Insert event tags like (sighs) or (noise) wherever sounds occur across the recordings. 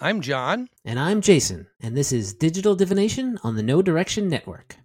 I'm John. And I'm Jason, and this is Digital Divination on the No Direction Network.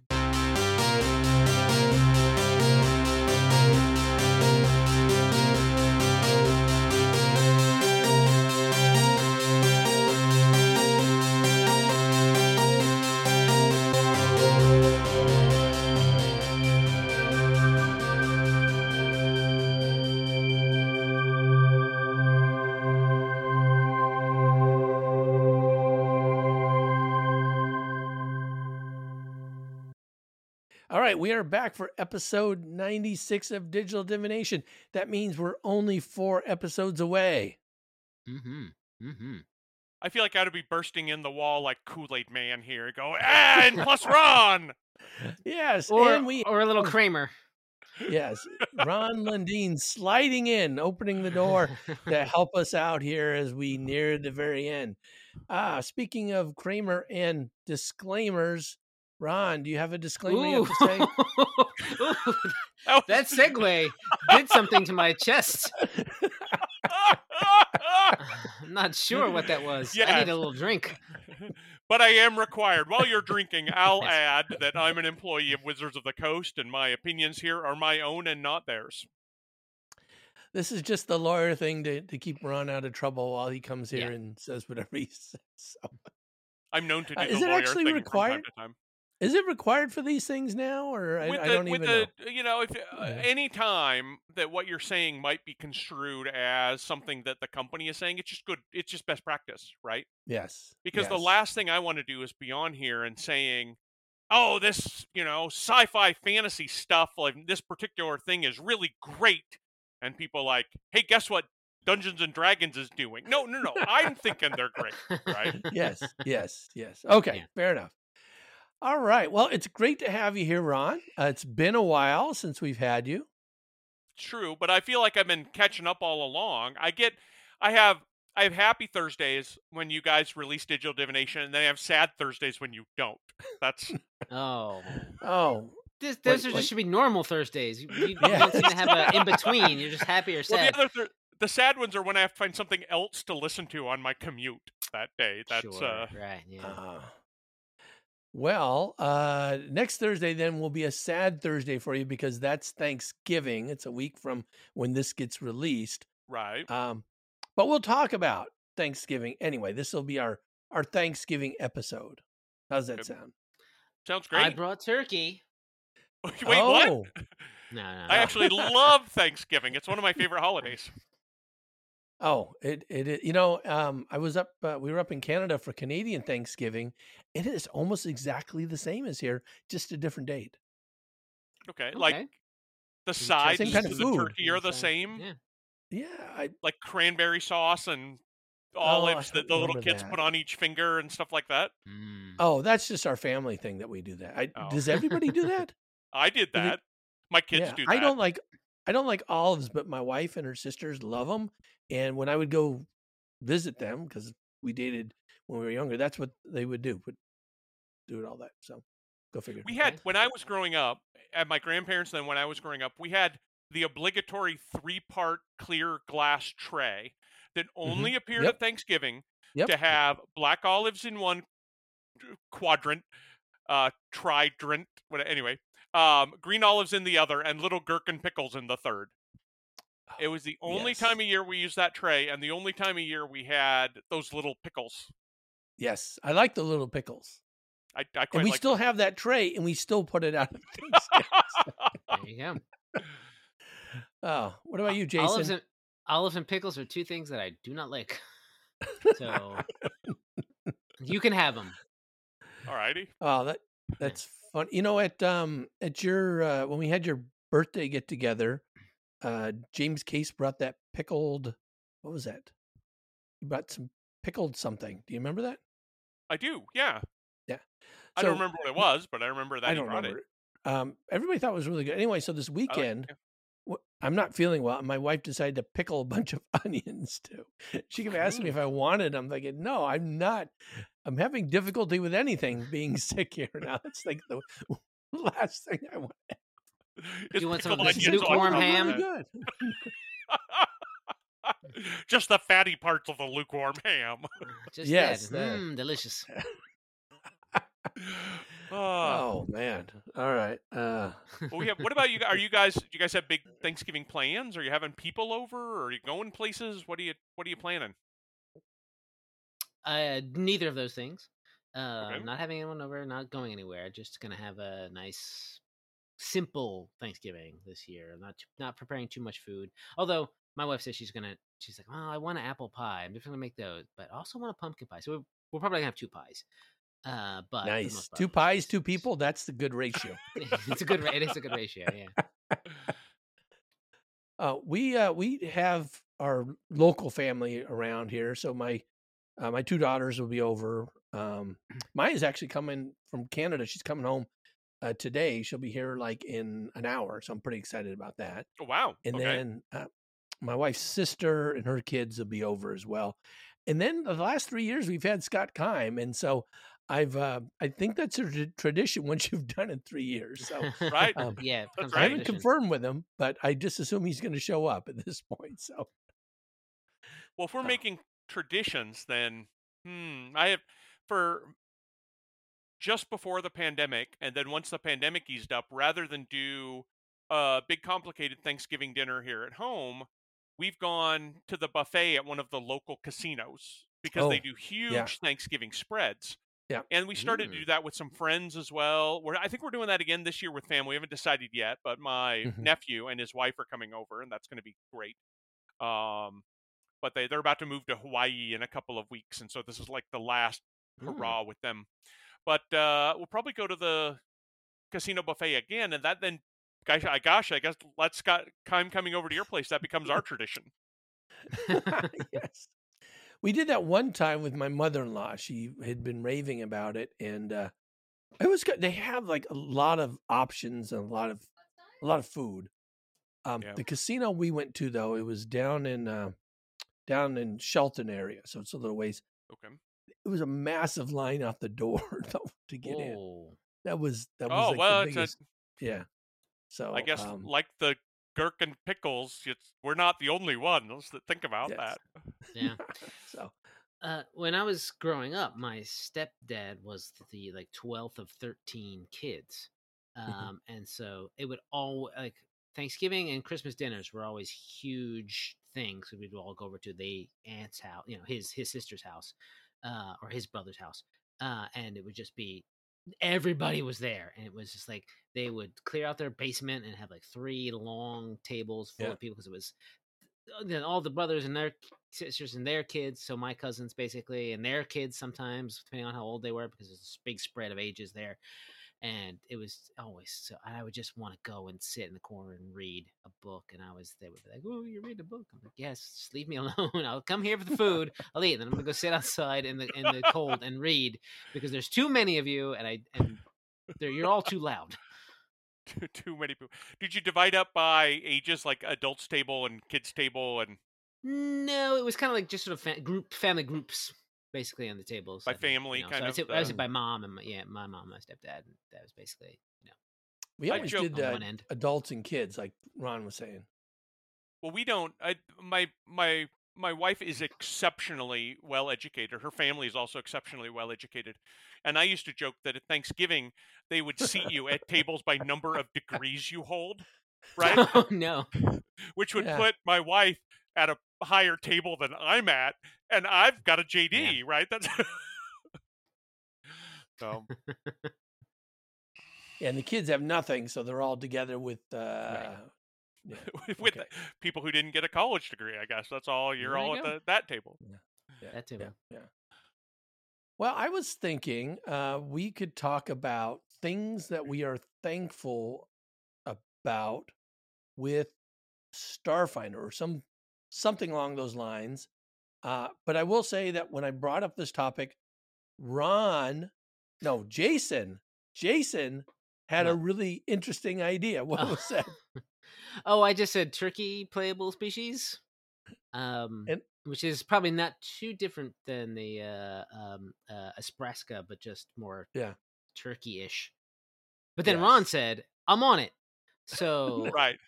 Right, we are back for episode 96 of Digital Divination. That means we're only four episodes away. Mm-hmm. Mm-hmm. I feel like I would be bursting in the wall like Kool Aid Man here, go and plus (laughs) Ron. Yes, Or, and we or a little Kramer. yes, Ron Lundeen sliding in, opening the door to (laughs) help us out here as we near the very end. Ah, speaking of Kramer and disclaimers, Ron, do you have a disclaimer you have to say? (laughs) Ooh, That that segue did something to my chest. (laughs) I'm not sure what that was. I need a little drink. but I am required. While you're drinking, I'll (laughs) add that I'm an employee of Wizards of the Coast, and my opinions here are my own and not theirs. This is just the lawyer thing to, to keep Ron out of trouble while he comes here Yeah. and says whatever he says. So, I'm known to do Uh, the is it lawyer actually thing from time required? to time. Is it required for these things now, or I, with I don't with even know? you know, if uh, Yeah. any time that what you're saying might be construed as something that the company is saying, it's just good. It's just best practice, right? Yes, Because the last thing I want to do is be on here and saying, "Oh, this, you know, sci-fi fantasy stuff like this particular thing is really great," and people like, "Hey, guess what? Dungeons and Dragons is doing." No, no, no. I'm thinking they're great, right? (laughs) yes, yes, yes. (laughs) Okay, Yeah. fair enough. All right. Well, it's great to have you here, Ron. Uh, it's been a while since we've had you. True, but I feel like I've been catching up all along. I get, I have, I have happy Thursdays when you guys release digital divination, and then I have sad Thursdays when you don't. That's Oh. Oh, This, Wait, those are wait. just should be normal Thursdays. You, you Yeah. don't seem to have a in between. You're just happy or well, the other, th- the sad ones are when I have to find something else to listen to on my commute that day. That's sure. uh, right. Yeah. uh, well, uh, next Thursday then will be a sad Thursday for you because that's Thanksgiving. It's a week from when this gets released. right. Um, but we'll talk about Thanksgiving anyway. This will be our our Thanksgiving episode. How's that Good. sound? Sounds great. I brought turkey. (laughs) Wait, what? oh, (laughs) No, no, I actually love Thanksgiving. It's one of my favorite holidays. Oh, it it is- you know, um, I was up. Uh, we were up in Canada for Canadian Thanksgiving. It is almost exactly the same as here, just a different date. Okay, like the sides Same kind of the food. turkey are the same. Yeah. Yeah, I, like cranberry sauce and Oh, olives don't that the little kids that. put on each finger and stuff like that. Mm. oh, that's just our family thing that we do that. I, Oh. Does everybody do that? (laughs) I did Really? that. My kids yeah, do that. I don't like I don't like olives, but my wife and her sisters love them. And when I would go visit them, because we dated when we were younger, that's what they would do. Would do it all that. So go figure. we had when I was growing up at my grandparents. Then when I was growing up, we had the obligatory three-part clear glass tray that only appeared Mm-hmm. Yep. at Thanksgiving Yep. to have black olives in one quadrant, uh, tridrant. What anyway, um, green olives in the other, and little gherkin pickles in the third. It was the only Yes. time of year we used that tray, and the only time of year we had those little pickles. Yes, I like the little pickles. I, I quite And we like still have that tray, and we still put it out. at (laughs) There you go. oh, what about you, Jason? Olives and olives and pickles are two things that I do not like. (laughs) So you can have them. All righty. Oh, that that's fun. You know, at um at your uh, when we had your birthday get together, uh James Case brought that pickled. What was that? He brought some pickled something. Do you remember that? I do, yeah. Yeah. I So- don't remember what it was, but I remember that I he don't brought remember. it. It. Um, everybody thought it was really good. Anyway, so this I like- weekend, I'm not feeling well. and My wife decided to pickle a (laughs) bunch of onions too. She kept asking me if I wanted. Them. I'm thinking, no, I'm not. I'm having difficulty with anything being (laughs) sick here now. It's like the (laughs) last thing I want. It's you want some of this lukewarm ham? Really good. (laughs) Just the fatty parts of the lukewarm ham. (laughs) Just Yes, that. that. Mm, delicious. Oh. (laughs) Oh man. All right. Uh Well, we have, what about you? gu- Are you guys? Do you guys have big Thanksgiving plans? Are you having people over? Or are you going places? What are you What are you planning? Uh, neither of those things. Uh, Okay. not having anyone over, not going anywhere. Just gonna have a nice, simple Thanksgiving this year. I'm not too- not preparing too much food. Although my wife says she's gonna, she's like, oh, I want an apple pie. I'm just gonna make those, but I also want a pumpkin pie. So we're, we're probably gonna have two pies. Uh, but nice. part, Two pies, two people. That's the good ratio. (laughs) it's a good. It is a good ratio. Yeah. (laughs) Uh, we uh, we have our local family around here, so my uh, my two daughters will be over. Um, (clears throat) Maya is actually coming from Canada. She's coming home uh, today. She'll be here like in an hour, so I'm pretty excited about that. Oh, wow. And okay. then uh, my wife's sister and her kids will be over as well. And then the last three years we've had Scott Kime, and so I've uh, I think that's a tra- tradition once (laughs) you've done it three years. So (laughs) Right. um, yeah. it right. I haven't tradition. confirmed with him, but I just assume he's going to show up at this point. So Well, if we're Oh. making traditions, then hmm, I have for just before the pandemic, and then once the pandemic eased up, rather than do a big complicated Thanksgiving dinner here at home, we've gone to the buffet at one of the local casinos because they Oh, do huge Thanksgiving spreads. Yeah. And we started to Mm. do that with some friends as well. We're, I think we're doing that again this year with family. We haven't decided yet, but my Mhm. nephew and his wife are coming over, and that's going to be great. Um, but they they're about to move to Hawaii in a couple of weeks, and so this is like the last Mm. hurrah with them. But uh, we'll probably go to the casino buffet again, and that then, gosh, I gosh, I guess let's Scott Kime coming over to your place. That becomes (laughs) our tradition. (laughs) yes. We did that one time with my mother-in-law. She had been raving about it, and uh, it was good. They have like a lot of options and a lot of a lot of food. Um, Yeah. The casino we went to, though, it was down in uh, down in Shelton area, so it's a little ways. Okay. It was a massive line out the door (laughs) to get in. That was that was Oh like well, the it's a, biggest. yeah. So I guess um, like the gherkin pickles, it's, we're not the only ones that think about Yes. that. Yeah. (laughs) so Uh, when I was growing up, my stepdad was the like twelfth of thirteen kids, Mm-hmm. um, and so it would all like Thanksgiving and Christmas dinners were always huge things. We'd all go over to the aunt's house, you know, his his sister's house, uh, or his brother's house, uh, and it would just be everybody was there, and it was just like they would clear out their basement and have like three long tables full Yeah. of people because it was uh, then all the brothers and their sisters and their kids so my cousins basically and their kids sometimes depending on how old they were because there's this big spread of ages there and it was always so i would just want to go and sit in the corner and read a book and i was they would be like oh you're reading a book i'm like yes just leave me (laughs) alone i'll come here for the food i'll eat and then i'm gonna go sit outside in the in the cold and read because there's too many of you and i and they're, you're all too loud (laughs) Too, too many people. Did you divide up by ages, like adults table and kids table, and No, it was kind of like just sort of fa- group family groups basically on the tables By I family, You know, kind so I of, said, I said uh, by mom and my, yeah, my mom, my stepdad. And that was basically you know we always joke did on uh, one adults and kids, like Ron was saying. well, we don't. I, my my my wife is exceptionally well educated. Her family is also exceptionally well educated, and I used to joke that at Thanksgiving they would seat you at tables by number of degrees you hold, right? (laughs) Oh no, Which would Yeah. put my wife at a higher table than I'm at, and I've got a JD, right? That's (laughs) so. (laughs) And the kids have nothing, so they're all together with uh yeah, (laughs) with okay. people who didn't get a college degree, I guess that's all. You're There you all at the, that table. yeah, that too. yeah, yeah. Well, I was thinking uh we could talk about things that we are thankful about with Starfinder or some something along those lines. Uh, but I will say that when I brought up this topic, Ron, no, Jason, Jason had a really interesting idea. What Oh. (laughs) was that? oh, I just said turkey playable species, um, And- which is probably not too different than the uh, um, uh, Asprasca, but just more Yeah. turkey-ish. But then Ron said, "I'm on it." So right.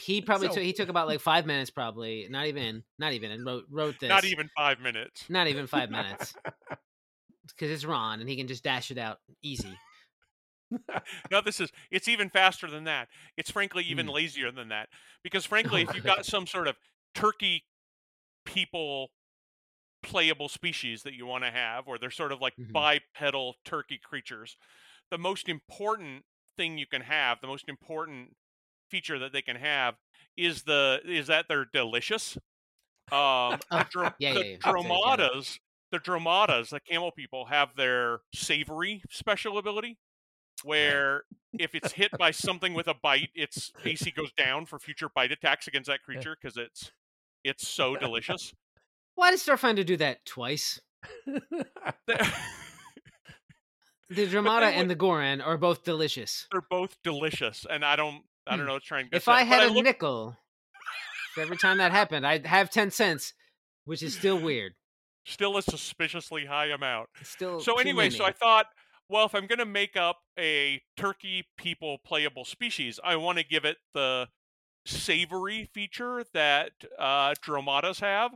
he probably So- took he took about like five minutes, probably not even not even, and wrote wrote this. Not even five minutes. not even five minutes (laughs) because it's Ron and he can just dash it out easy. No, this is it's even faster than that. It's frankly even Hmm. lazier than that. Because (laughs) frankly, if you've got some sort of turkey people playable species that you want to have, or they're sort of like Mhm. bipedal turkey creatures, the most important thing you can have, the most important feature that they can have is the is that they're delicious. Um, the, (laughs) dro- yeah, the yeah, yeah. I'll take it. dromadas, the dromadas, the camel people have their savory special ability, where if it's hit by something with a bite, its AC goes down for future bite attacks against that creature because it's it's so delicious. Why did Starfinder do that twice? (laughs) The Dromada and the Ghoran are both delicious. they're both delicious, and I don't I don't Hmm. know what to try and If I had a look- nickel for every time that happened, I'd have ten cents, which is still (laughs) weird. still a suspiciously high amount. It's still So anyway, so I thought, well, if I'm going to make up a turkey people playable species, I want to give it the savory feature that uh, dromadas have.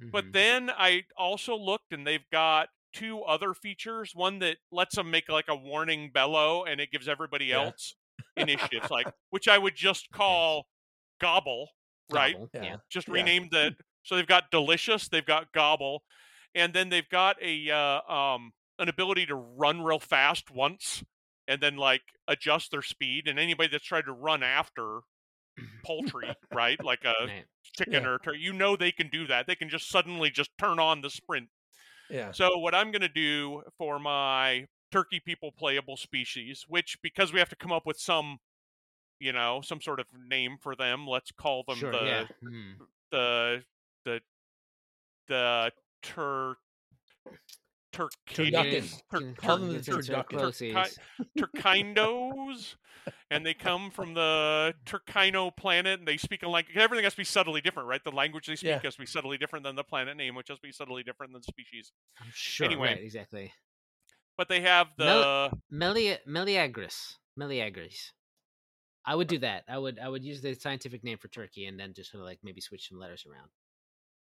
But Mhm. then I also looked, and they've got two other features. One that lets them make like a warning bellow, and it gives everybody Yeah. else initiatives, like which I would just call gobble, right? Gobble, Yeah. Yeah. just Yeah. rename the (laughs) so they've got delicious they've got gobble and then they've got a uh, um an ability to run real fast once and then like adjust their speed and anybody that's tried to run after poultry (laughs) right like a Right. chicken Yeah. or tur- you know they can do that they can just suddenly just turn on the sprint yeah. so what i'm going to do for my turkey people playable species which because we have to come up with some you know some sort of name for them let's call them Sure. the yeah. Mhm. the the the tur. Tur- Call them the Tur- Turkindos, and they come from the Turkino planet, and they speak a language. Everything has to be subtly different, right? The language they speak Yeah. has to be subtly different than the planet name, which has to be subtly different than the species. I'm sure. Anyway. Right, exactly. But they have the Mel- Meli- Meleagris. Meleagris. I would do that. I would I would use the scientific name for turkey and then just sort of like maybe switch some letters around.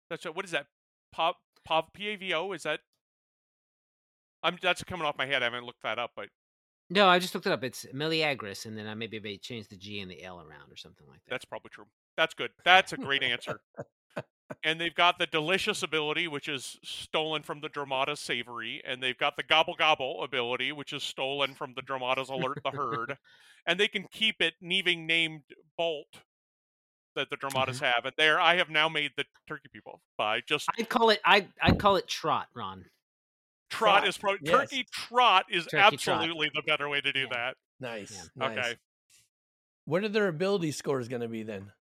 that's what, what is that? Pop pop P A V O is that? I'm that's coming off my head. I haven't looked that up, but No, I just looked it up. It's Meleagris, and then I maybe may change the G and the L around or something like that. That's probably true. That's good. That's a great answer. And they've got the delicious ability, which is stolen from the Dromada Savory, and they've got the Gobble Gobble ability, which is stolen from the Dromadas Alert the Herd, and they can keep it even named Bolt that the Dromadas mm-hmm. have. And there, I have now made the Turkey people by just I'd call it I I'd call it Trot, Ron. Trot Trot, is probably yes. Turkey Trot is Turkey Trot. absolutely the better way to do Yeah. that. Nice. Yeah. nice. Okay. What are their ability scores going to be then?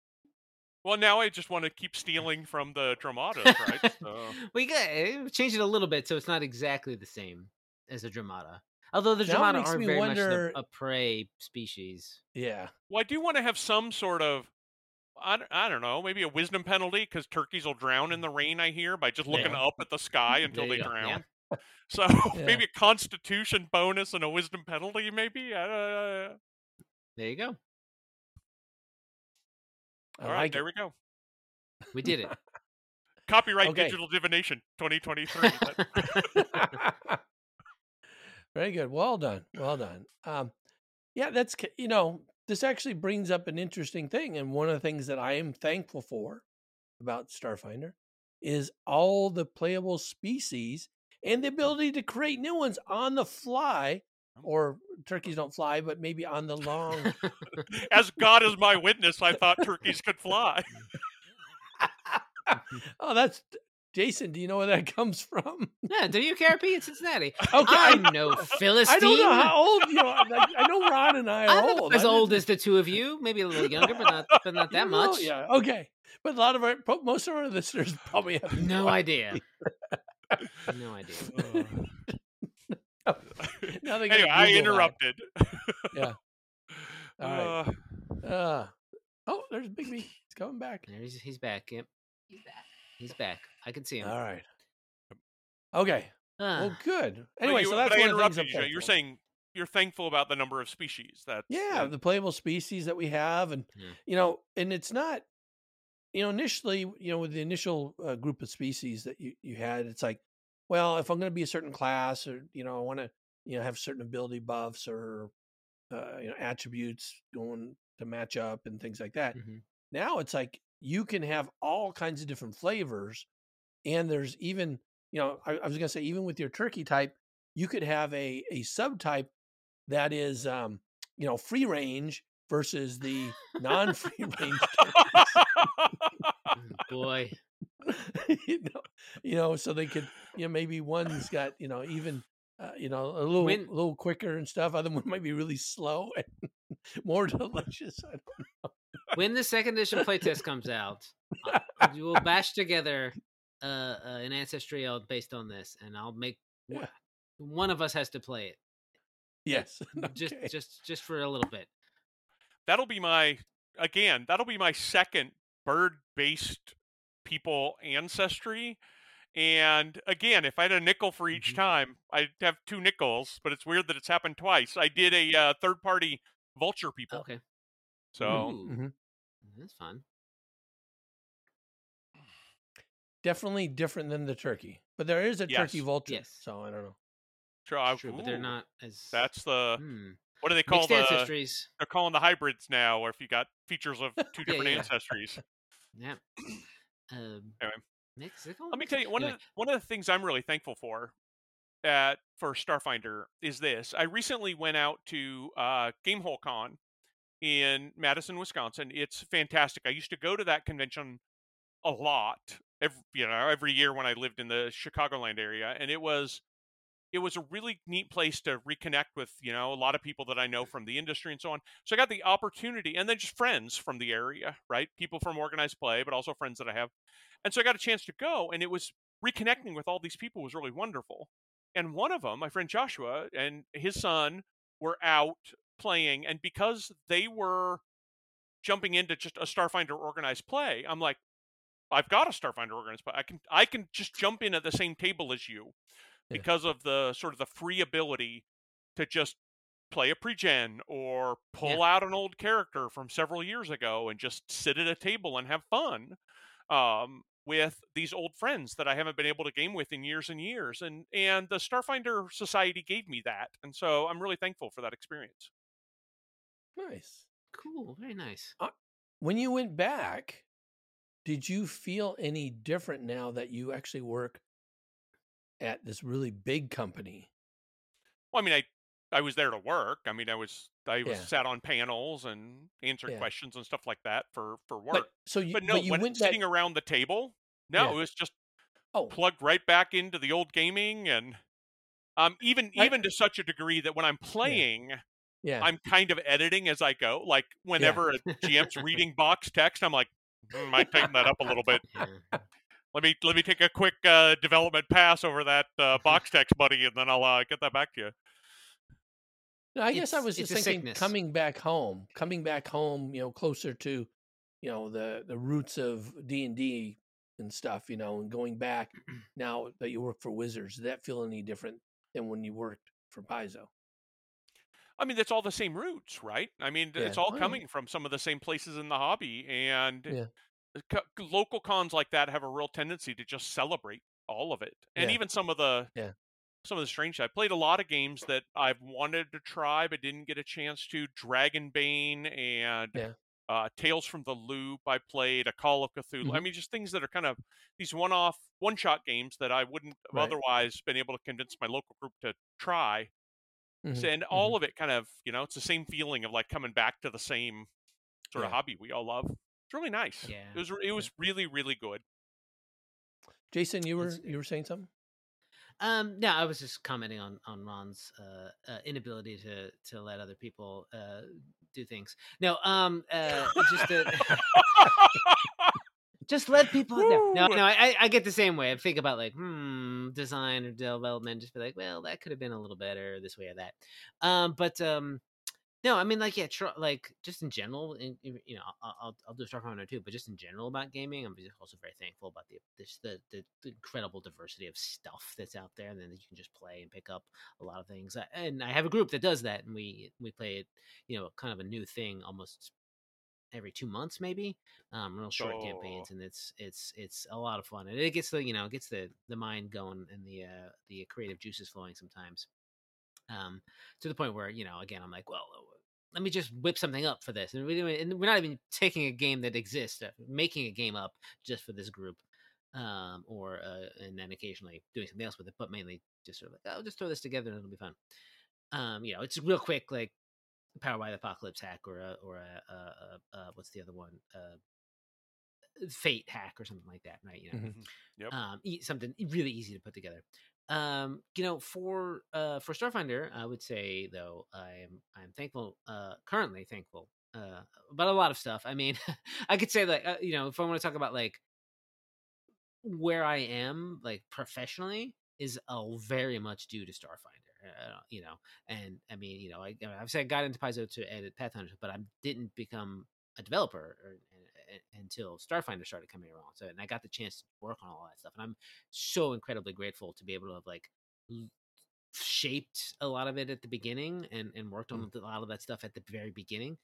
Well, now I just want to keep stealing from the Dromadas, right? (laughs) So. we eh, change it a little bit so it's not exactly the same as a Dromada. Although the Dromada are very wonder- much a prey species. Yeah. Well, I do want to have some sort of, I, don't- I don't know, maybe a wisdom penalty because turkeys will drown in the rain. I hear by just looking Yeah. up at the sky until they go, yeah. drown. (laughs) So (laughs) maybe a constitution bonus and a wisdom penalty, maybe. Uh, There you go. I all right, like there it. we go. We did it. (laughs) Copyright Okay. digital divination 2023. (laughs) (laughs) Very good. Well done. Well done. Um, yeah, that's you know this actually brings up an interesting thing, and one of the things that I am thankful for about Starfinder is all the playable species and the ability to create new ones on the fly. Or turkeys don't fly, but maybe on the long. (laughs) (laughs) As God is my witness, I thought turkeys could fly. (laughs) oh, that's Jason. Do you know where that comes from? yeah, WKRP in Cincinnati. Okay, I I'm no Philistine. I don't know how old you are. I I know Ron and I are I'm old. as I old as the two of you, maybe a little younger, but not but not that You know, much. Yeah. Okay. But a lot of our, most of our listeners probably have No idea. No idea. (laughs) Now they gotta anyway, I Google that. interrupted. (laughs) All right. Uh, Uh, oh, there's Big B. (laughs) He's coming back. There he's, he's back. Yep. He's back. He's back. I can see him. All right. Okay. Ah, Well, good. Anyway, you- so that's I one of the things interrupted I'm you. Jay. You're saying you're thankful about the number of species. That Yeah, and- the playable species that we have, and Yeah. you know, and it's not, you know, initially, you know, with the initial uh, group of species that you you had, it's like, well, if I'm going to be a certain class, or you know, I want to, you know, have certain ability buffs or uh, you know attributes going to match up and things like that. Mhm. Now it's like you can have all kinds of different flavors, and there's even, you know, I, I was going to say even with your turkey type, you could have a a subtype that is, um, you know, free range versus the non-free (laughs) range. Oh, (laughs) boy. (laughs) you know, you know, so they could, you know, maybe one's got, you know, even, uh, you know, a little, When- a little quicker and stuff. Other one (laughs) might be really slow and (laughs) more delicious. I don't when the second edition playtest comes out, uh, we will bash together uh, uh, an ancestry eld based on this, and I'll make one- Yeah. one of us has to play it Yes, just just just for a little bit. that'll be my again. That'll be my second bird-based people ancestry. And again, if I had a nickel for each Mhm. time, I'd have two nickels. But it's weird that it's happened twice. I did a uh, third-party vulture people. Okay, So Ooh, Mhm. that's fun. definitely different than the turkey, but there is a turkey vulture. Yes. So I don't know. True, I- True, but they're not as That's the hmm. what do they call mixed the? ancestries. They're calling the hybrids now, or if you got features of two (laughs) Yeah, different yeah. ancestries. Yeah. (clears throat) Um, Anyway. Let me tell you one anyway, of the, one of the things I'm really thankful for at for Starfinder is this. I recently went out to uh, Gamehole Con in Madison, Wisconsin. It's fantastic. I used to go to that convention a lot, every, you know, every year when I lived in the Chicagoland area, and it was it was a really neat place to reconnect with you know a lot of people that I know from the industry and so on. So I got the opportunity, and then just friends from the area, right? People from organized play, but also friends that I have, and so I got a chance to go, and it was reconnecting with all these people was really wonderful. And one of them, my friend Joshua, and his son were out playing, and because they were jumping into just a Starfinder organized play, I'm like, I've got a Starfinder organized play. I can I can just jump in at the same table as you Yeah. because of the sort of the free ability to just play a pre-gen or pull out an old character from several years ago and just sit at a table and have fun um, with these old friends that I haven't been able to game with in years and years. And and the Starfinder Society gave me that, and so I'm really thankful for that experience. Nice. Cool, very nice. When you went back, did you feel any different now that you actually work at this really big company? Well, I mean, I I was there to work. I mean, I was I was Yeah. sat on panels and answered Yeah. questions and stuff like that for for work. But so you, but no, you when went sitting around the table, no, Yeah. it was just Oh, plugged right back into the old gaming and um even I- even to such a degree that when I'm playing, yeah. I'm kind of editing as I go. Like whenever a (laughs) GM's reading box text, I'm like, "Hmm, might tighten that up a little bit. (laughs) Yeah. Let me let me take a quick uh, development pass over that uh, (laughs) box text, buddy, and then I'll uh, get that back to you. No, I guess I was just thinking sickness. coming back home, coming back home, you know, closer to, you know, the the roots of D and D and stuff, you know, and going back (clears throat) now that you work for Wizards, did that feel any different than when you worked for Paizo? I mean, that's all the same roots, right? I mean, it's all Oh, coming from some of the same places in the hobby, and Yeah. Local cons like that have a real tendency to just celebrate all of it, and Yeah. even some of the Yeah. some of the strange. I played a lot of games that I've wanted to try but didn't get a chance to. Dragonbane and Yeah. uh, Tales from the Loop. I played a Call of Cthulhu. I Mhm. mean, just things that are kind of these one-off, one-shot games that I wouldn't have Right. otherwise been able to convince my local group to try. Mhm, So- and all of it kind of you know it's the same feeling of like coming back to the same sort of hobby we all love it's really nice Yeah. it was it was really really good Jason, you were you were saying something? Um, no, I was just commenting on on Ron's uh, uh, inability to to let other people uh, do things. No, um, uh, just to, (laughs) just let people. No, no, no I, I get the same way. I think about like, hmm, design or development. Just be like, well, that could have been a little better this way or that. Um, but um, No, I mean like yeah, tr- like just in general, in, you know, I'll, I'll I'll do Starfinder too, but just in general about gaming, I'm just also very thankful about the this the, the the incredible diversity of stuff that's out there, and then you can just play and pick up a lot of things. And I have a group that does that, and we we play it, you know, kind of a new thing almost every two months maybe um real short campaigns Oh. and it's it's it's a lot of fun and it gets the you know it gets the the mind going and the uh the creative juices flowing sometimes um to the point where you know again i'm like well uh, let me just whip something up for this. And, we, and we're not even taking a game that exists uh, making a game up just for this group um or uh and then occasionally doing something else with it but mainly just sort of like oh just throw this together and it'll be fun. Um you know it's real quick like power by the apocalypse hack or a or a, a, a, what's the other one? Uh fate hack or something like that right you know? Mhm. Yep. um e- something really easy to put together um you know for uh for starfinder i would say though i'm i'm thankful uh currently thankful uh about a lot of stuff. I mean (laughs) i could say like uh, you know if i want to talk about like where i am like professionally is all very much due to starfinder uh, you know and i mean you know i i've said i got into paizo to edit pathfinder but i didn't become a developer or, uh, until Starfinder started coming around. So, and I got the chance to work on all that stuff, and I'm so incredibly grateful to be able to have like l- shaped a lot of it at the beginning and and worked on a lot of that stuff at the very beginning,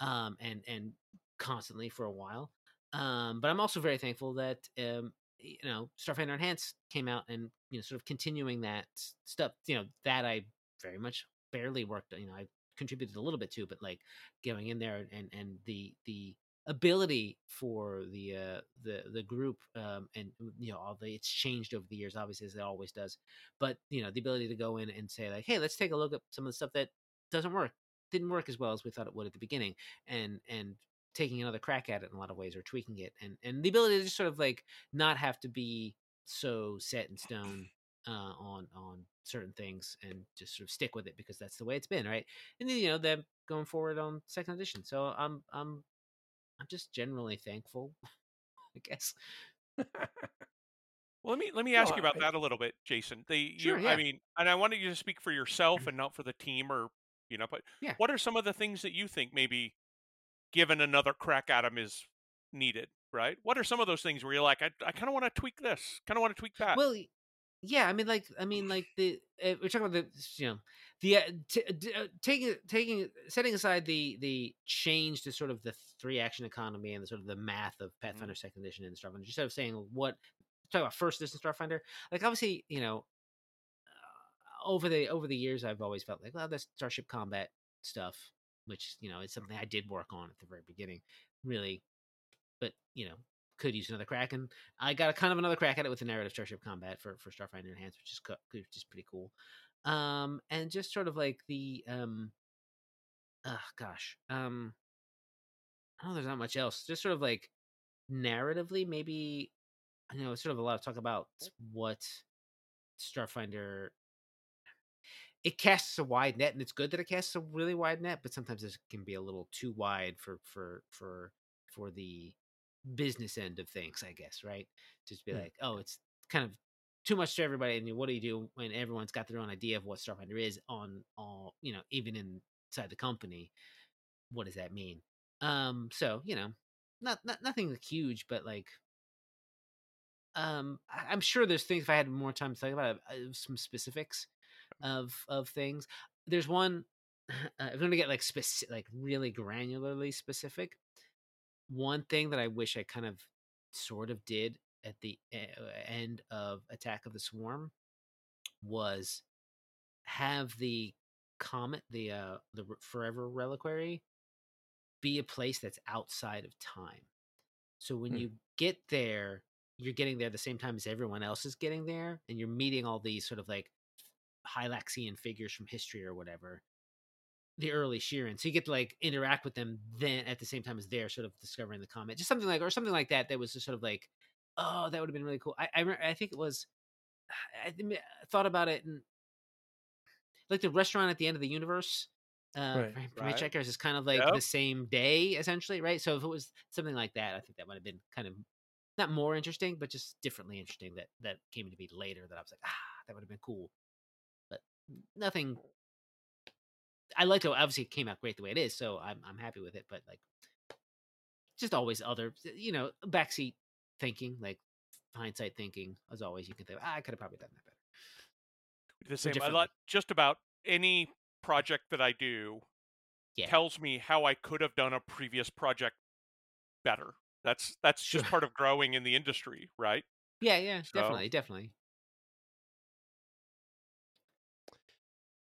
um, and and constantly for a while. Um, but I'm also very thankful that um, you know Starfinder Enhanced came out and you know sort of continuing that stuff. You know that I very much barely worked. You know I contributed a little bit to, but like going in there and and the the ability for the uh the the group um and you know all the it's changed over the years obviously as it always does but you know the ability to go in and say like hey let's take a look at some of the stuff that doesn't work didn't work as well as we thought it would at the beginning and and taking another crack at it in a lot of ways or tweaking it and and the ability to just sort of like not have to be so set in stone uh, on on certain things and just sort of stick with it because that's the way it's been, right? And then you know them going forward on second edition. So I'm I'm I'm just generally thankful, (laughs) I guess. (laughs) Well, let me let me ask No, you about I- that a little bit, Jason. The Sure, you, yeah. I mean, and I wanted you to speak for yourself mm-hmm. and not for the team or you know, but Yeah. what are some of the things that you think maybe given another crack at them is needed, right? What are some of those things where you're like, I, I kind of want to tweak this, kind of want to tweak that. Well, yeah, I mean, like, I mean, like the uh, we're talking about the you know the uh, t- d- uh, taking taking setting aside the the change to sort of the three action economy and the sort of the math of Pathfinder Second Edition and Starfinder. Just sort of saying what talk about first edition Starfinder. Like, obviously, you know, uh, over the over the years, I've always felt like, well, the Starship combat stuff, which you know is something I did work on at the very beginning, really, but you know could use another crack, and I got a kind of another crack at it with the narrative Starship combat for for Starfinder Enhanced, which is co- which is pretty cool. Um, and just sort of like the um, uh, gosh, um, I don't know, there's not much else. Just sort of like narratively, maybe I know sort of a lot of talk about what Starfinder it casts a wide net and it's good that it casts a really wide net but sometimes it can be a little too wide for for for for the business end of things i guess right? Just be Hmm. like oh it's kind of too much to everybody and what do you do when everyone's got their own idea of what starfinder is on all you know even inside the company? What does that mean? Um so you know not, not nothing huge but like um I- i'm sure there's things if i had more time to talk about uh, some specifics of of things. There's one (sighs) uh, i'm gonna get like specific like really granularly specific one thing that i wish i kind of sort of did at the uh, end of attack of the swarm was have the comet the uh the forever reliquary be a place that's outside of time so when Hmm. you get there you're getting there the same time as everyone else is getting there and you're meeting all these sort of like Hylaxian figures from history or whatever, the early shirren. So you get to like interact with them then at the same time as they're sort of discovering the comet, just something like or something like that. That was just sort of like, oh, that would have been really cool. I I, remember, I think it was. (sighs) I, I thought about it and like the restaurant at the end of the universe. Uh, Right. Right. Hitchhikers is kind of like Yep. the same day essentially, right? So if it was something like that, I think that might have been kind of not more interesting, but just differently interesting. That that came to be later. That I was like, ah, that would have been cool, but nothing I liked it. Obviously, it came out great the way it is, so I'm I'm happy with it. But like, just always other, you know, backseat thinking, like hindsight thinking, as always. You can think, ah, I could have probably done that better. The same. I let just about any project that I do Yeah. tells me how I could have done a previous project better. That's that's just part of growing in the industry, right? Yeah, yeah, So- definitely, definitely.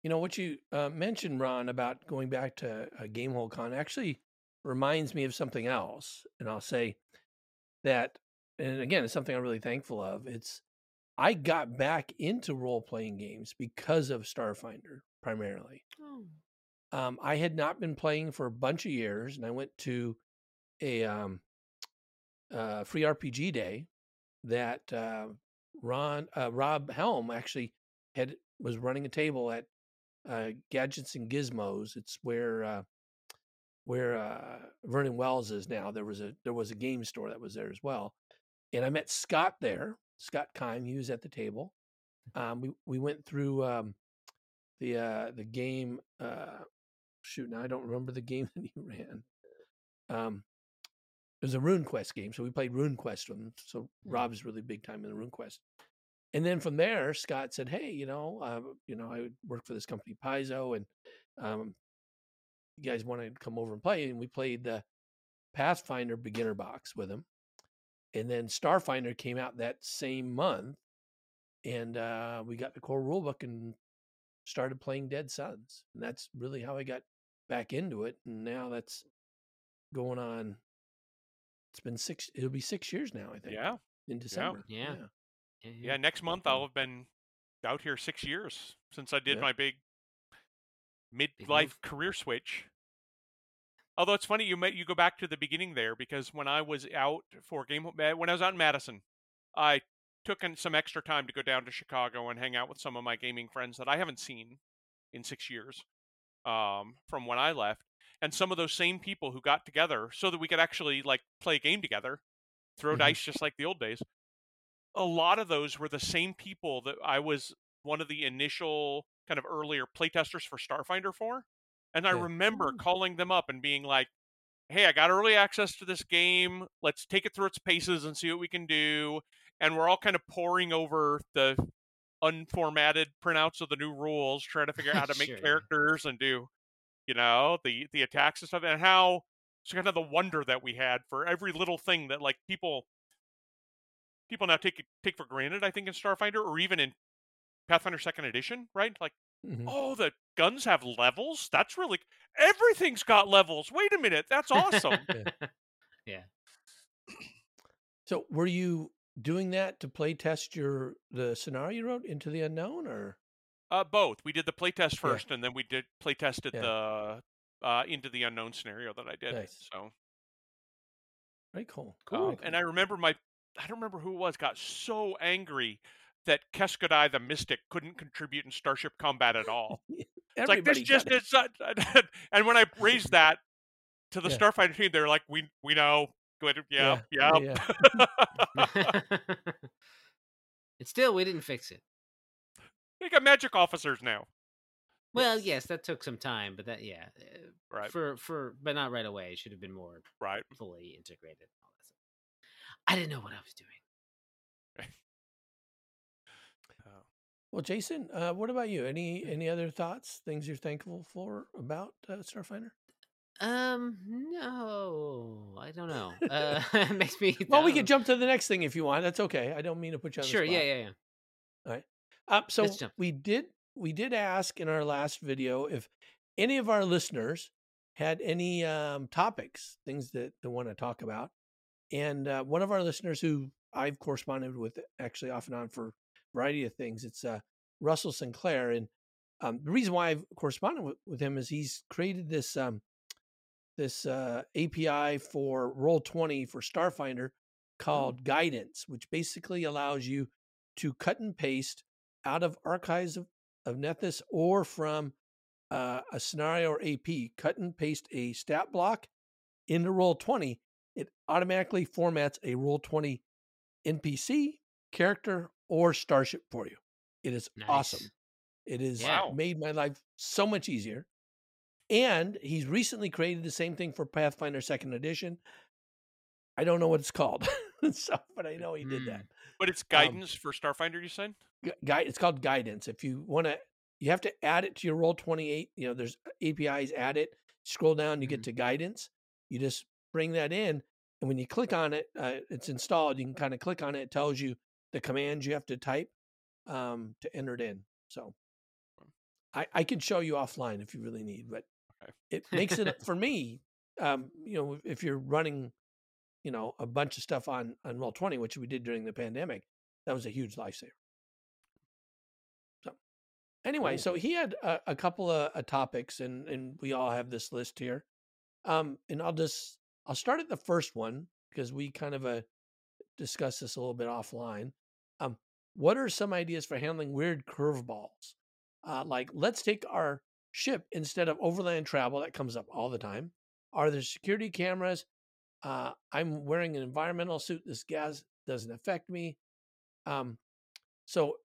You know what you uh, mentioned, Ron, about going back to uh, Gamehole Con actually reminds me of something else, and I'll say that, and again, it's something I'm really thankful of. It's I got back into role playing games because of Starfinder primarily. Oh. Um, I had not been playing for a bunch of years, and I went to a um, uh, free RPG day that uh, Ron uh, Rob Helm actually had was running a table at uh, Gadgets and Gizmos. It's where uh, where uh, Vernon Wells is now. There was a there was a game store that was there as well, and I met Scott there. Scott Kime, he was at the table. Um, we we went through um, the uh, the game. Uh, shoot, now I don't remember the game (laughs) that he ran. Um, it was a Rune Quest game, so we played Rune Quest with him. So Rob's really big time in the Rune Quest. And then from there, Scott said, "Hey, you know, uh, you know, I work for this company Paizo, and um, you guys want to come over and play?" And we played the Pathfinder beginner box with him. And then Starfinder came out that same month, and uh, we got the core rulebook and started playing Dead Suns. And that's really how I got back into it. And now that's going on. It's been six. It'll be six years now, I think. Yeah. in December. Yeah. Yeah, Yeah, next month. I'll have been out here six years since I did Yeah. my big midlife career switch. Although it's funny, you may, you go back to the beginning there because when I was out for game when I was out in Madison, I took in some extra time to go down to Chicago and hang out with some of my gaming friends that I haven't seen in six years um, from when I left, and some of those same people who got together so that we could actually like play a game together, throw Mhm. dice just like the old days. A lot of those were the same people that I was one of the initial kind of earlier playtesters for Starfinder for. And I Yeah. remember Mm. calling them up and being like, hey, I got early access to this game. Let's take it through its paces and see what we can do. And we're all kind of poring over the unformatted printouts of the new rules, trying to figure out (laughs) how to make Sure, characters and do, you know, the the attacks and stuff, and how it's kind of the wonder that we had for every little thing that like people people now take take for granted. I think in Starfinder or even in Pathfinder Second Edition, right? Like Mhm. oh, the guns have levels. That's really everything's got levels. Wait a minute, that's awesome. (laughs) yeah. So, were you doing that to play test your the scenario you wrote into the unknown, or uh, both. We did the playtest Yeah. first, and then we did playtested Yeah. the uh, into the unknown scenario that I did. Nice. So, very cool? um, and I remember my, I don't remember who it was, got so angry that Keskodai the Mystic couldn't contribute in Starship Combat at all. (laughs) It's like this just is. such- (laughs) and when I raised that to the Yeah. Starfinder team, they're like, "We we know." Good. Yeah. Yeah, Yeah. yeah, and (laughs) still, we didn't fix it. they got magic officers now. Well, Yes. yes, that took some time, but that yeah, uh, Right. for for but not right away. It should have been more Right. fully integrated. and All that stuff. I didn't know what I was doing. Uh, Well, Jason, uh, what about you? Any any other thoughts? Things you're thankful for about uh, Starfinder? Um, no, I don't know. Uh, (laughs) it makes me. (laughs) Well, we down. could jump to the next thing if you want. That's okay. I don't mean to put you on Sure. the Yeah, spot. yeah, yeah. Uh, so we did we did ask in our last video if any of our listeners had any um, topics, things that they want to talk about, and uh, one of our listeners who I've corresponded with actually off and on for a variety of things, it's uh, Russell Sinclair, and um, the reason why I've corresponded with, with him is he's created this um, this uh, API for Roll Twenty for Starfinder called Guidance, which basically allows you to cut and paste out of archives of, of Nethys or from uh, a scenario or AP, cut and paste a stat block into roll 20. It automatically formats a roll 20 NPC, character, or starship for you. It is awesome. It has Wow. made my life so much easier. and he's recently created the same thing for Pathfinder Second Edition. I don't know what it's called, (laughs) so, but I know he did that. But it's guidance for Starfinder, you said? Guide, it's called guidance. If you want to, you have to add it to your roll twenty eight. You know, there's APIs. Add it. Scroll down, you get Mhm. to guidance. You just bring that in, and when you click on it, uh, it's installed. You can kind of click on it. It tells you the commands you have to type um, to enter it in. So, I I can show you offline if you really need, but Okay. it (laughs) makes it for me. Um, you know, if you're running, you know, a bunch of stuff on on roll twenty, which we did during the pandemic, that was a huge lifesaver. So, anyway, so he had a, a couple of uh, topics, and and we all have this list here. Um, and I'll just I'll start at the first one because we kind of uh, discussed this a little bit offline. Um, what are some ideas for handling weird curveballs? Uh, like, let's take our ship instead of overland travel that comes up all the time. Are there security cameras? Uh, I'm wearing an environmental suit. This gas doesn't affect me. Um, so,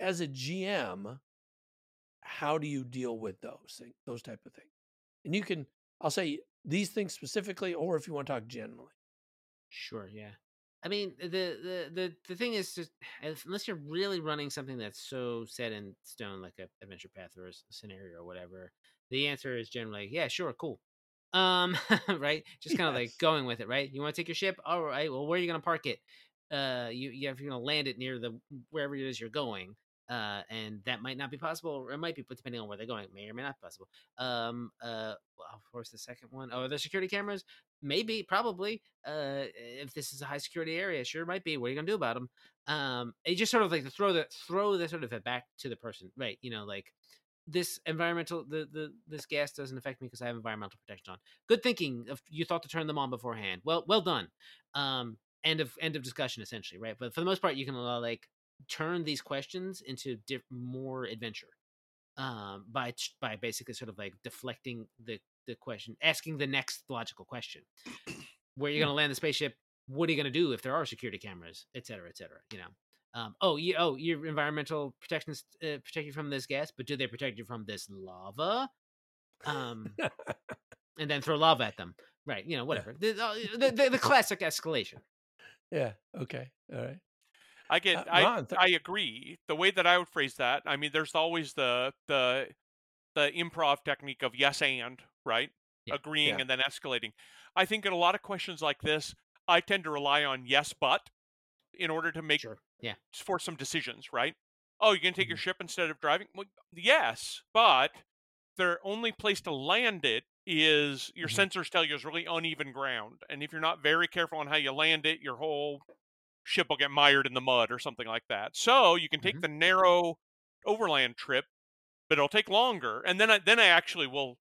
as a GM, how do you deal with those things, those type of things? And you can, I'll say these things specifically, or if you want to talk generally. Sure, yeah. I mean, the the the the thing is, just (sighs) unless you're really running something that's so set in stone, like a adventure path or a scenario or whatever, the answer is generally, yeah, sure, cool. Um, (laughs) right? (laughs) Just kind of like going with it, right? You want to take your ship? All right. Well, where are you going to park it? Uh, you, you if you're going to land it near the wherever it is you're going, uh, and that might not be possible, or it might be, but depending on where they're going, may or may not be possible. Um, uh, well, of course, the second one. Oh, are there security cameras? Maybe, probably. Uh, if this is a high security area, sure might be. What are you gonna do about them? Um, it just sort of like to throw the throw the sort of it back to the person, right? You know, like this environmental the the this gas doesn't affect me because I have environmental protection on. Good thinking. If you thought to turn them on beforehand. Well, well done. Um, end of end of discussion essentially, right? But for the most part, you can uh, like turn these questions into diff- more adventure um, by by basically sort of like deflecting the the question, asking the next logical question. Where you're going to land the spaceship? What are you going to do if there are security cameras, et cetera, et cetera? You know. Um, oh, you, oh, your environmental protections uh, protect you from this gas, but do they protect you from this lava? Um, (laughs) and then throw lava at them, right? You know, whatever. The, the, the, the classic escalation. yeah. Okay. All right. I get Uh, I I agree. The way that I would phrase that, I mean there's always the the the improv technique of yes and, right? Yeah. Agreeing Yeah. and then escalating. I think in a lot of questions like this, I tend to rely on yes but in order to make Sure. Yeah. for some decisions, right? Oh, you're going to take your Mhm. ship instead of driving? Well, yes, but their only place to land it is your Mhm. sensors tell you is really uneven ground. And if you're not very careful on how you land it, your whole ship will get mired in the mud or something like that. So you can take Mhm. the narrow overland trip, but it'll take longer. And then I, then I actually will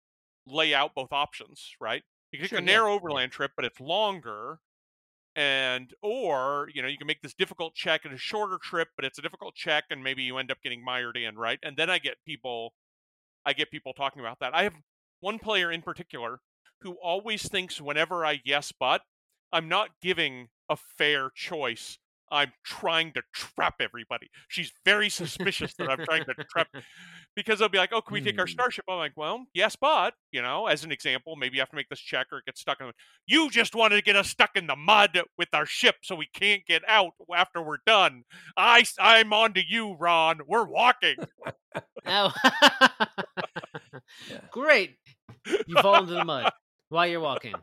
lay out both options, right? You can Sure, take the yeah, narrow overland trip, but it's longer. And or you know you can make this difficult check and a shorter trip, but it's a difficult check, and maybe you end up getting mired in, right? And then I get people, I get people talking about that. I have one player in particular who always thinks whenever I yes but, I'm not giving a fair choice. I'm trying to trap everybody. She's very suspicious that I'm trying to trap (laughs) because they'll be like, "Oh, can we take our Hmm. starship?" I'm like, "Well, yes, but you know, as an example, maybe you have to make this check or get stuck in. The... You just wanted to get us stuck in the mud with our ship, so we can't get out after we're done. I, I'm on to you, Ron. We're walking. (laughs) Oh, (laughs) great! You fall into the mud while you're walking.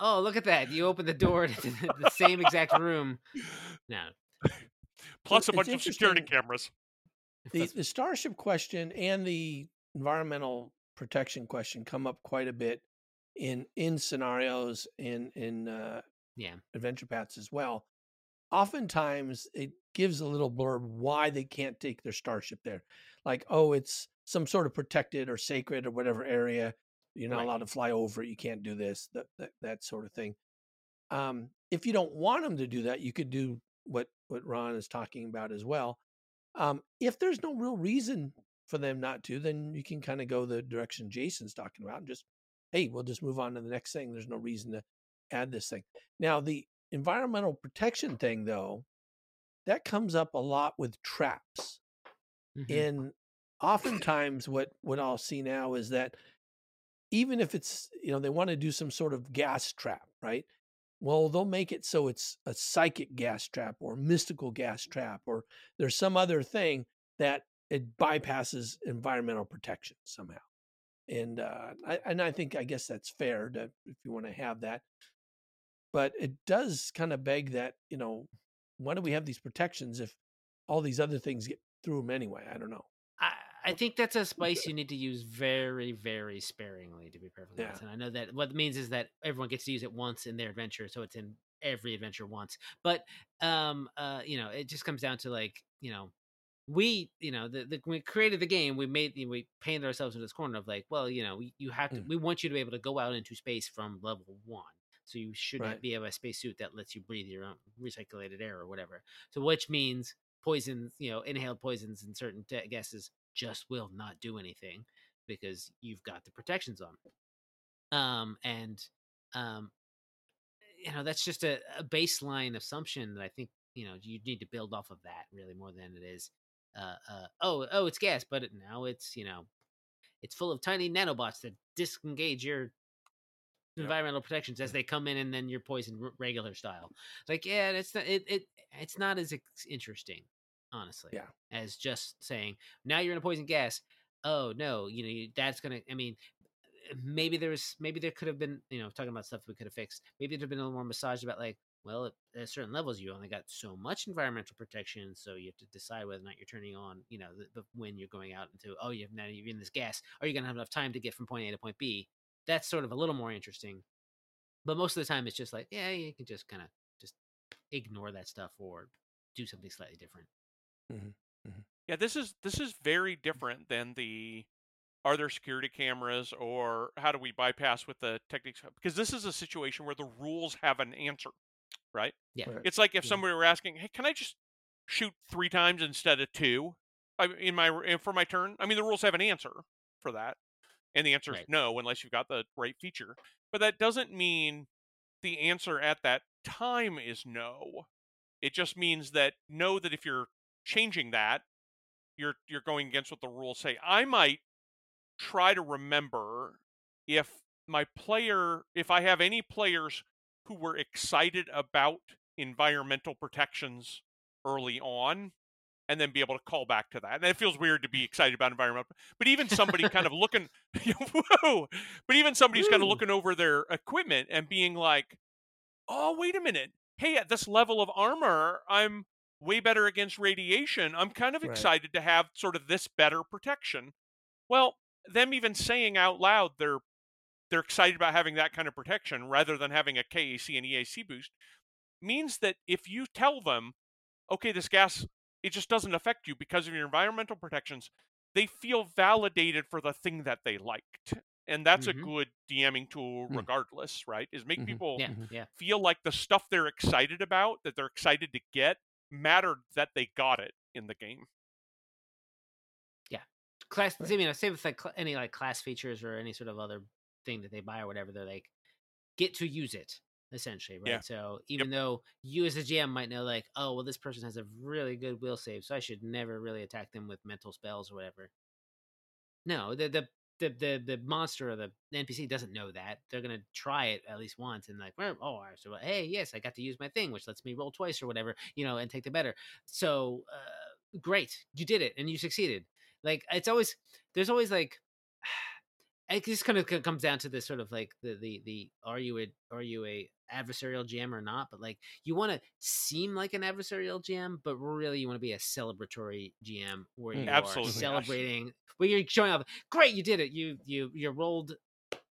Oh, look at that! You open the door to the, the same exact room. No, (laughs) Plus a bunch of security cameras. The, the starship question and the environmental protection question come up quite a bit in in scenarios in in uh, yeah, adventure paths as well. Oftentimes, it gives a little blurb why they can't take their starship there, like oh, it's some sort of protected or sacred or whatever area. You're not Right. allowed to fly over. it, You can't do this. That that, that sort of thing. Um, if you don't want them to do that, you could do what what Ron is talking about as well. Um, if there's no real reason for them not to, then you can kind of go the direction Jason's talking about and just, hey, we'll just move on to the next thing. There's no reason to add this thing. Now, the environmental protection thing, though, that comes up a lot with traps mhm, in oftentimes what what I'll see now is that even if it's you know they want to do some sort of gas trap, right? Well, they'll make it so it's a psychic gas trap or mystical gas trap, or there's some other thing that it bypasses environmental protection somehow. And uh, I, and I think I guess that's fair to if you want to have that, but it does kind of beg that you know why do we have these protections if all these other things get through them anyway? I don't know. I, think that's a spice you need to use very, very sparingly, to be perfectly Yeah. honest. And I know that what it means is that everyone gets to use it once in their adventure, so it's in every adventure once. But um, uh, you know, it just comes down to like, you know, we, you know, the, the we created the game, we made we painted ourselves into this corner of like, well, you know, we, you have to, Mm. we want you to be able to go out into space from level one. So you should Right. be able a spacesuit that lets you breathe your own recirculated air or whatever. So which means poisons, you know, inhaled poisons and certain gases just will not do anything because you've got the protections on. Um, and um, you know, that's just a, a baseline assumption that I think you know you need to build off of that really more than it is. Uh, uh, oh, oh, it's gas, but it, now it's you know, it's full of tiny nanobots that disengage your Yep. environmental protections as they come in, and then you're poisoned regular style. Like, yeah, it's not it, it it's not as interesting, honestly. Yeah. As just saying now you're in a poison gas. Oh no, you know you, that's gonna. I mean, eh, maybe there was maybe there could have been you know talking about stuff we could have fixed. Maybe there'd have been a little more massage about like. Well, at, at certain levels, you only got so much environmental protection, so you have to decide whether or not you're turning on, you know, the, the, when you're going out into. Oh, you have now you're in this gas. Are you going to have enough time to get from point A to point B? That's sort of a little more interesting. But most of the time, it's just like, yeah, you can just kind of just ignore that stuff or do something slightly different. Mm-hmm, mm-hmm. Yeah, this is this is very mm. different than the are there security cameras or how do we bypass with the techniques because this is a situation where the rules have an answer, right? Yeah. Right. It's like if Yeah. somebody were asking, "Hey, can I just shoot 3 times instead of 2 I, in my in- for my turn?" I mean, the rules have an answer for that. And the answer is Right. no unless you've got the right feature. But that doesn't mean the answer at that time is no. It just means that know that if you're changing that, you're you're going against what the rules say. I might try to remember if my player if I have any players who were excited about environmental protections early on and then be able to call back to that. And it feels weird to be excited about environmental but even somebody kind of looking (laughs) (laughs) whoa, but even somebody's who's kind of looking over their equipment and being like, "Oh, wait a minute. Hey, at this level of armor, I'm way better against radiation. I'm kind of Right. excited to have sort of this better protection." Well, them even saying out loud they're they're excited about having that kind of protection rather than having a KAC and EAC boost means that if you tell them, okay, this gas it just doesn't affect you because of your environmental protections, they feel validated for the thing that they liked. And that's Mhm. a good DMing tool Mm. regardless, right? Is make Mhm. people Mhm. yeah. feel like the stuff they're excited about, that they're excited to get, mattered that they got it in the game. Yeah, class Right. I mean, same with like any like class features or any sort of other thing that they buy or whatever. They're like get to use it essentially, right? Yeah. So even though you as a GM might know like, oh well, this person has a really good will save, so I should never really attack them with mental spells or whatever. No, the the the the, the monster or the NPC doesn't know that. They're gonna try it at least once and like, well, oh, so hey, yes, I got to use my thing, which lets me roll twice or whatever, you know, and take the better. So uh, great, you did it and you succeeded. Like it's always there's always like it just kind of comes down to this sort of like the the the are you a are you a adversarial GM or not? But like you want to seem like an adversarial GM, but really you want to be a celebratory GM where Mm. you Absolutely, are yes. celebrating where you're showing off. Great, you did it. You you you rolled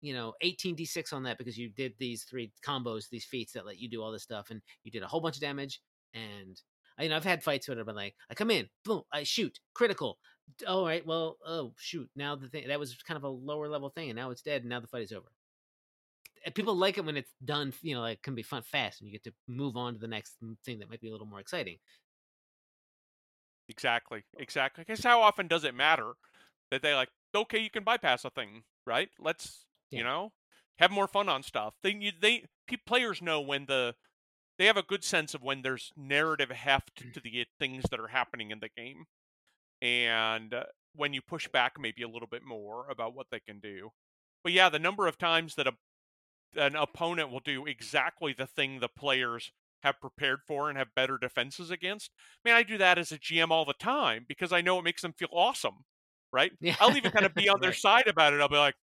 you know 18 d6 on that because you did these three combos these feats that let you do all this stuff and you did a whole bunch of damage and I, you know i've had fights where i've been like i come in boom i shoot critical all right well oh shoot now the thing that was kind of a lower level thing and now it's dead and now the fight is over And people like it when it's done you know like can be fun fast and you get to move on to the next thing that might be a little more exciting Exactly. Exactly. Because how often does it matter that they like, okay, you can bypass a thing, right? Let's, Yeah. you know, have more fun on stuff. They you- they players know when the they have a good sense of when there's narrative heft mm. to the eh, things that are happening in the game. And uh, when you push back maybe a little bit more about what they can do. But yeah, the number of times that a an opponent will do exactly the thing the players have prepared for and have better defenses against. Man, I do that as a GM all the time because I know it makes them feel awesome, right? Yeah. I'll even kind of be (laughs) on their Right. side about it. I'll be like,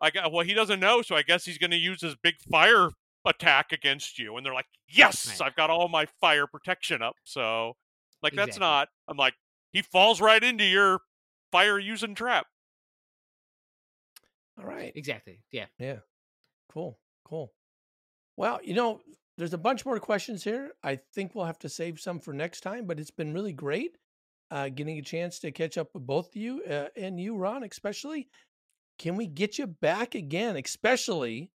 I got well, he doesn't know, so I guess he's going to use his big fire attack against you. And they're like, yes, Right. I've got all my fire protection up. So, like, that's not. I'm like, he falls right into your fire using trap. All right. Exactly. Yeah. Yeah. Cool. Cool. Well, you know, there's a bunch more questions here. I think we'll have to save some for next time, but it's been really great uh, getting a chance to catch up with both of you uh, and you, Ron, especially. Can we get you back again, especially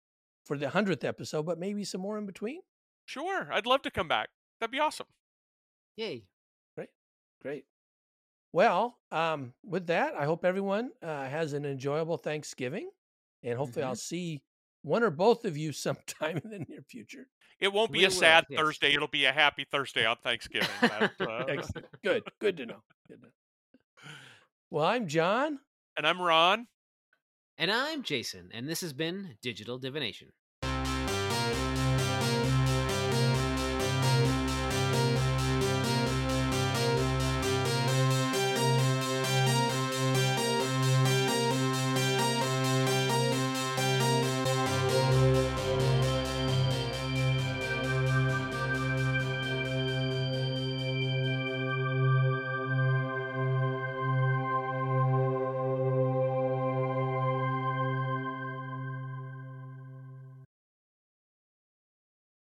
for the 100th episode, but maybe some more in between? Sure, I'd love to come back. That'd be awesome. Yay. Great. Great. Well, um, with that, I hope everyone uh, has an enjoyable Thanksgiving, and hopefully, I'll see one or both of you (laughs) sometime in the near future. It won't be We a will, sad yes. Thursday. It'll be a happy Thursday on Thanksgiving. That, (laughs) uh, Good. Good to know. Good to know. (laughs) Well, I'm John. and I'm Ron. And I'm Jason, and this has been Digital Divination.